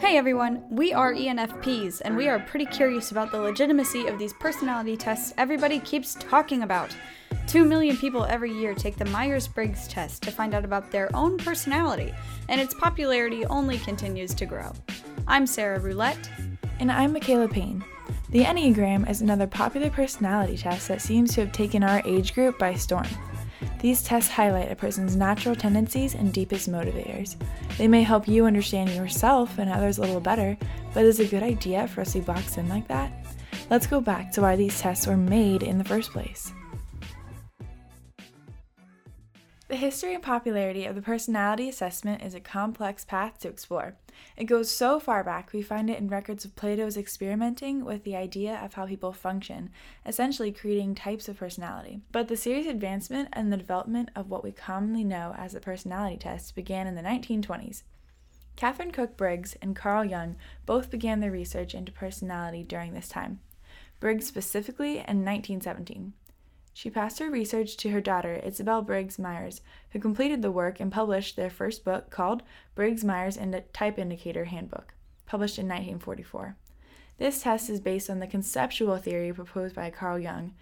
Hey everyone, we are ENFPs, and we are pretty curious about the legitimacy of these personality tests everybody keeps talking about. Two million people every year take the Myers Briggs test to find out about their own personality, and its popularity only continues to grow. I'm Sarah Roulette. And I'm Michaela Payne. The Enneagram is another popular personality test that seems to have taken our age group by storm. These tests highlight a person's natural tendencies and deepest motivators. They may help you understand yourself and others a little better, but is it a good idea for us to box in like that? Let's go back to why these tests were made in the first place. The history and popularity of the personality assessment is a complex path to explore. It goes so far back, we find it in records of Plato's experimenting with the idea of how people function, essentially creating types of personality. But the serious advancement and the development of what we commonly know as the personality test began in the 1920s. Katharine Cook Briggs and Carl Jung both began their research into personality during this time. Briggs specifically in 1917. She passed her research to her daughter, Isabel Briggs Myers, who completed the work and published their first book called Briggs Myers and Type Indicator Handbook, published in 1944. This test is based on the conceptual theory proposed by Carl Jung,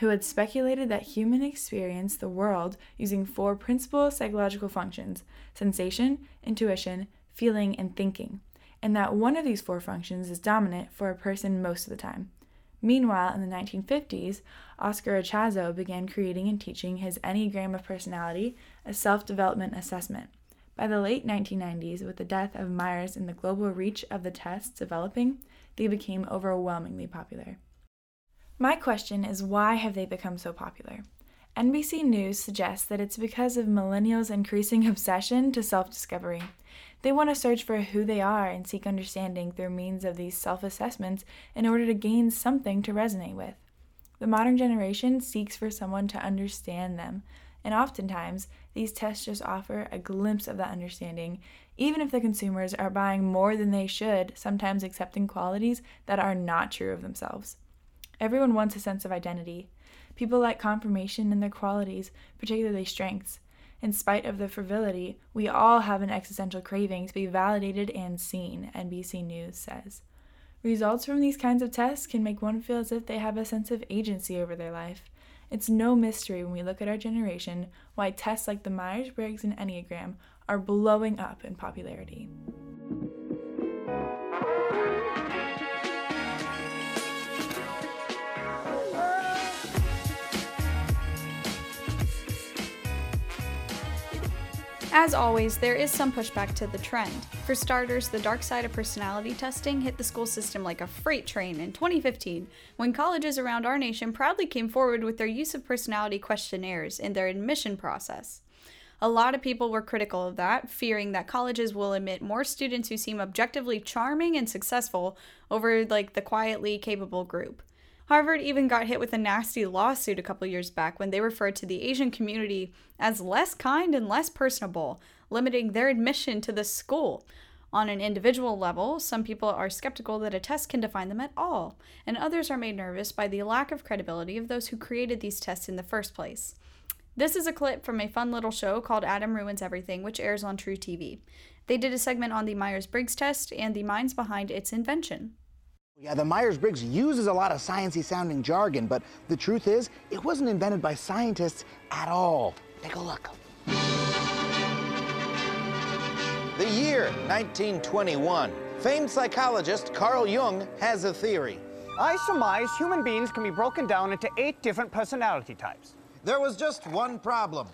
who had speculated that human experience the world using four principal psychological functions sensation, intuition, feeling, and thinking, and that one of these four functions is dominant for a person most of the time. Meanwhile, in the 1950s, Oscar Ichazo began creating and teaching his Enneagram of Personality, a self development assessment. By the late 1990s, with the death of Myers and the global reach of the tests developing, they became overwhelmingly popular. My question is why have they become so popular? NBC News suggests that it's because of millennials' increasing obsession to self discovery. They want to search for who they are and seek understanding through means of these self assessments in order to gain something to resonate with. The modern generation seeks for someone to understand them, and oftentimes these tests just offer a glimpse of that understanding, even if the consumers are buying more than they should, sometimes accepting qualities that are not true of themselves. Everyone wants a sense of identity. People like confirmation in their qualities, particularly strengths. In spite of the frivolity, we all have an existential craving to be validated and seen, NBC News says. Results from these kinds of tests can make one feel as if they have a sense of agency over their life. It's no mystery when we look at our generation why tests like the Myers Briggs and Enneagram are blowing up in popularity. As always, there is some pushback to the trend. For starters, the dark side of personality testing hit the school system like a freight train in 2015 when colleges around our nation proudly came forward with their use of personality questionnaires in their admission process. A lot of people were critical of that, fearing that colleges will admit more students who seem objectively charming and successful over like the quietly capable group. Harvard even got hit with a nasty lawsuit a couple years back when they referred to the Asian community as less kind and less personable, limiting their admission to the school. On an individual level, some people are skeptical that a test can define them at all, and others are made nervous by the lack of credibility of those who created these tests in the first place. This is a clip from a fun little show called Adam Ruins Everything, which airs on truTV. They did a segment on the Myers Briggs test and the minds behind its invention. Yeah, the Myers-Briggs uses a lot of sciencey sounding jargon, but the truth is, it wasn't invented by scientists at all. Take a look. The year 1921. Famed psychologist Carl Jung has a theory. I surmise human beings can be broken down into eight different personality types. There was just one problem.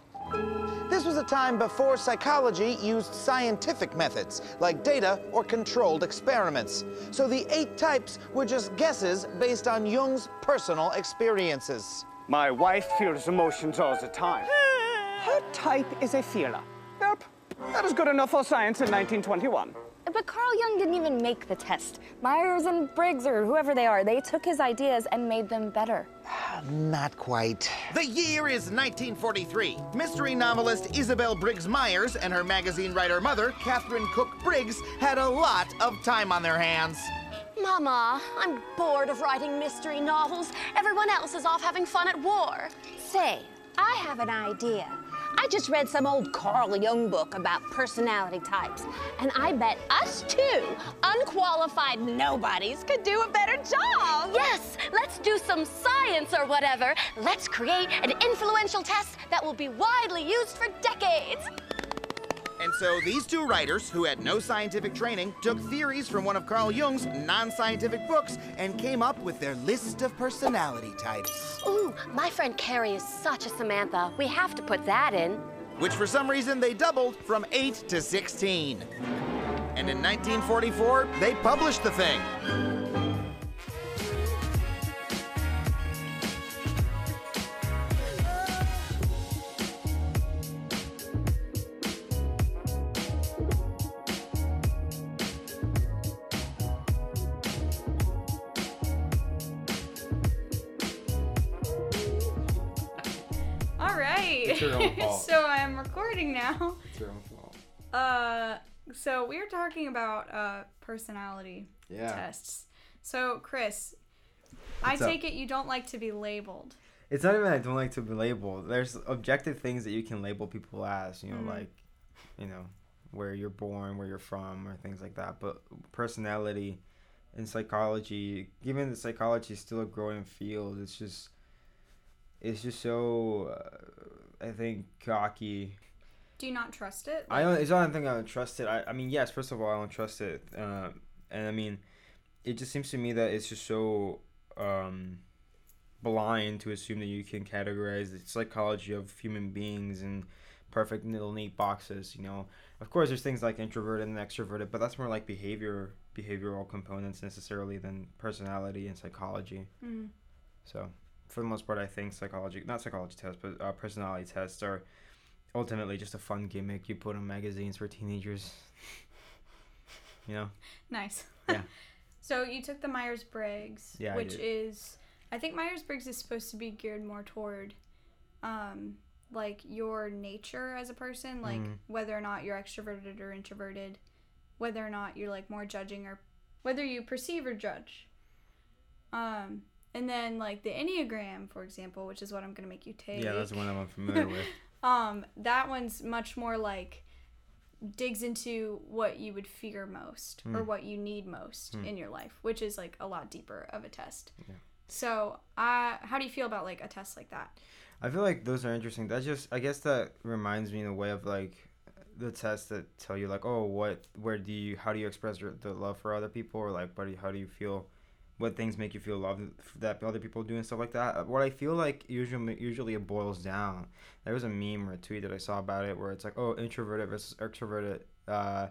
This was a time before psychology used scientific methods, like data or controlled experiments. So the eight types were just guesses based on Jung's personal experiences. My wife feels emotions all the time. Her type is a feeler. Yep, that is good enough for science in 1921. But Carl Jung didn't even make the test. Myers and Briggs, or whoever they are, they took his ideas and made them better. Not quite. The year is 1943. Mystery novelist Isabel Briggs Myers and her magazine writer mother, Katharine Cook Briggs, had a lot of time on their hands. Mama, I'm bored of writing mystery novels. Everyone else is off having fun at war. Say, I have an idea. I just read some old Carl Jung book about personality types, and I bet us two unqualified nobodies could do a better job. Yes, let's do some science or whatever. Let's create an influential test that will be widely used for decades. And so these two writers, who had no scientific training, took theories from one of Carl Jung's non scientific books and came up with their list of personality types. Ooh, my friend Carrie is such a Samantha. We have to put that in. Which for some reason they doubled from 8 to 16. And in 1944, they published the thing. It's your own fault. so I'm recording now. It's your own fault. Uh, so we are talking about uh personality Yeah. tests. So Chris, What's I up? take it you don't like to be labeled. It's not even I don't like to be labeled. There's objective things that you can label people as, you know, Mhm. like, you know, where you're born, where you're from, or things like that. But personality in psychology, given that psychology is still a growing field, it's just, it's just so, uh, I think, cocky. Do you not trust it? I don't. It's not anything I don't trust it. I, I mean, yes. First of all, I don't trust it, uh, and I mean, it just seems to me that it's just so um, blind to assume that you can categorize the psychology of human beings in perfect little neat boxes. You know, of course, there's things like introverted and extroverted, but that's more like behavior, behavioral components necessarily than personality and psychology. Mhm. So, for the most part, I think psychology, not psychology tests, but uh, personality tests are ultimately just a fun gimmick you put in magazines for teenagers. you know? Nice. Yeah. so you took the Myers Briggs, Yeah, I which did. is, I think Myers Briggs is supposed to be geared more toward, um, like your nature as a person, like Mhm. whether or not you're extroverted or introverted, whether or not you're like more judging or whether you perceive or judge. Um, and then like the Enneagram, for example, which is what I'm gonna make you take. Yeah, that's the one I'm unfamiliar with. Um, that one's much more like digs into what you would fear most or Hmm. what you need most Hmm. in your life, which is like a lot deeper of a test. Yeah. So, uh, how do you feel about like a test like that? I feel like those are interesting. That just, I guess that reminds me in a way of like the tests that tell you like, oh, what, where do you, how do you express your, the love for other people, or like, buddy, how do you feel, what things make you feel loved that other people do and stuff like that. What I feel like usually, usually it boils down. There was a meme or a tweet that I saw about it where it's like, oh, introverted versus extroverted. Uh,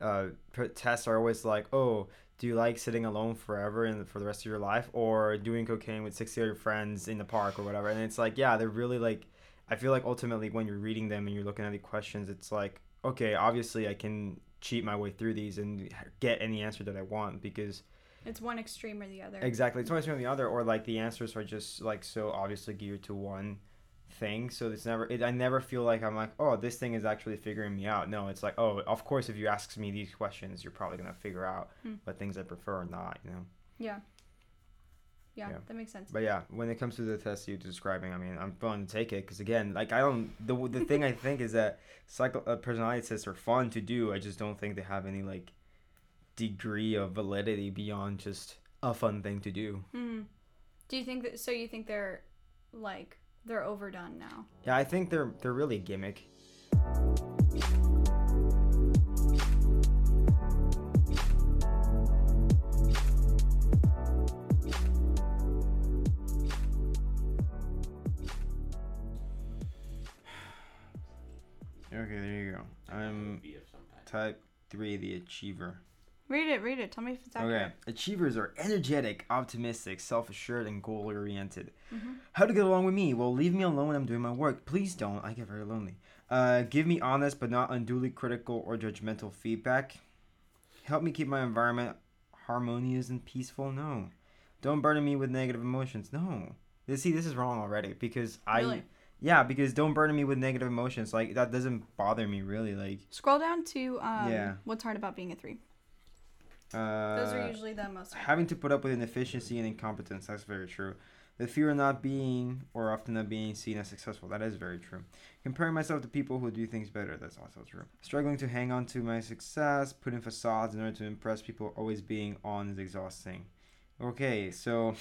uh, tests are always like, oh, do you like sitting alone forever and for the rest of your life, or doing cocaine with sixty other friends in the park or whatever? And it's like, yeah, they're really like. I feel like ultimately when you're reading them and you're looking at the questions, it's like, okay, obviously I can cheat my way through these and get any answer that I want because It's one extreme or the other. exactly it's one extreme or the other, or like the answers are just like so obviously geared to one thing so it's never it, i never feel like i'm like oh this thing is actually figuring me out no it's like oh of course if you ask me these questions you're probably going to figure out Hmm. what things i prefer or not you know Yeah. Yeah, Yeah. that makes sense. but yeah when it comes to the test you're describing i mean i'm willing to take it because again like i don't the, the thing i think is that psycho uh, personality tests are fun to do i just don't think they have any like degree of validity beyond just a fun thing to do hmm Do you think that? So you think they're like they're overdone now? yeah i think they're they're really a gimmick Okay, there you go. I'm type three, the achiever. Read it. Read it. Tell me if it's Okay, accurate. achievers are energetic, optimistic, self-assured, and goal-oriented. Mhm. How to get along with me? Well, leave me alone when I'm doing my work. Please don't. I get very lonely. Uh, give me honest but not unduly critical or judgmental feedback. Help me keep my environment harmonious and peaceful. No. Don't burden me with negative emotions. No. This, see, this is wrong already because I. Really? Yeah, because don't burden me with negative emotions. Like that doesn't bother me really. Like Scroll down to um, Yeah. what's hard about being a three. Uh, Those are usually the most. having to put up with inefficiency and incompetence. That's very true. The fear of not being or often not being seen as successful. That is very true. Comparing myself to people who do things better. That's also true. Struggling to hang on to my success, putting facades in order to impress people, always being on is exhausting. Okay, so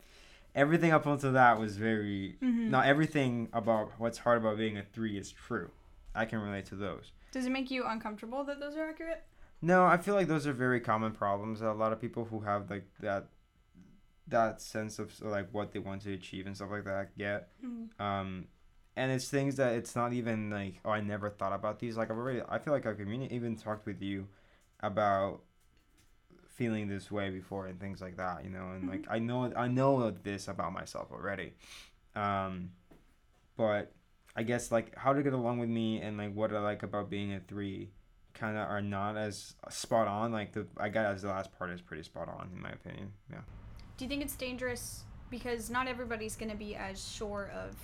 everything up until that was very. Mhm. Not everything about what's hard about being a three is true. I can relate to those. Does it make you uncomfortable that those are accurate? No, I feel like those are very common problems that a lot of people who have like that that sense of like what they want to achieve and stuff like that get. Mhm. Um, and it's things that it's not even like oh I never thought about these. Like I've already I feel like I've even even talked with you about feeling this way before and things like that. You know, and like I know I know this about myself already. Um, but I guess like how to get along with me and like what I like about being a three kind of are not as spot on. Like the I guess the last part is pretty spot on in my opinion. Yeah. Do you think it's dangerous because not everybody's going to be as sure of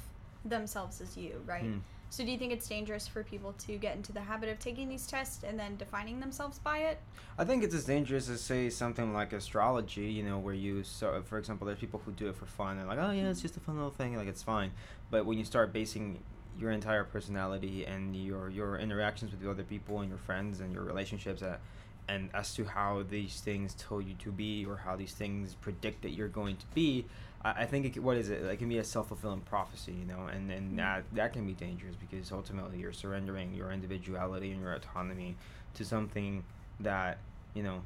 themselves as you, right? Hmm. So do you think it's dangerous for people to get into the habit of taking these tests and then defining themselves by it? I think it's as dangerous as say something like astrology, you know, where you so for example, there's people who do it for fun and like, oh yeah, it's just a fun little thing, like it's fine. But when you start basing your entire personality and your your interactions with the other people and your friends and your relationships at, and as to how these things tell you to be or how these things predict that you're going to be, I, I think it, what is it? It can be a self fulfilling prophecy, you know, and and mm-hmm. that that can be dangerous because ultimately you're surrendering your individuality and your autonomy to something that you know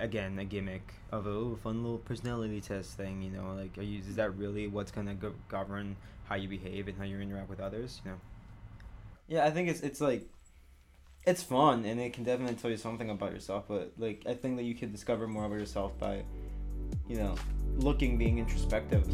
again a gimmick of a oh, fun little personality test thing you know like are you is that really what's gonna go- govern how you behave and how you interact with others you know? Yeah i think it's it's like it's fun and it can definitely tell you something about yourself but like i think that you can discover more about yourself by you know looking being introspective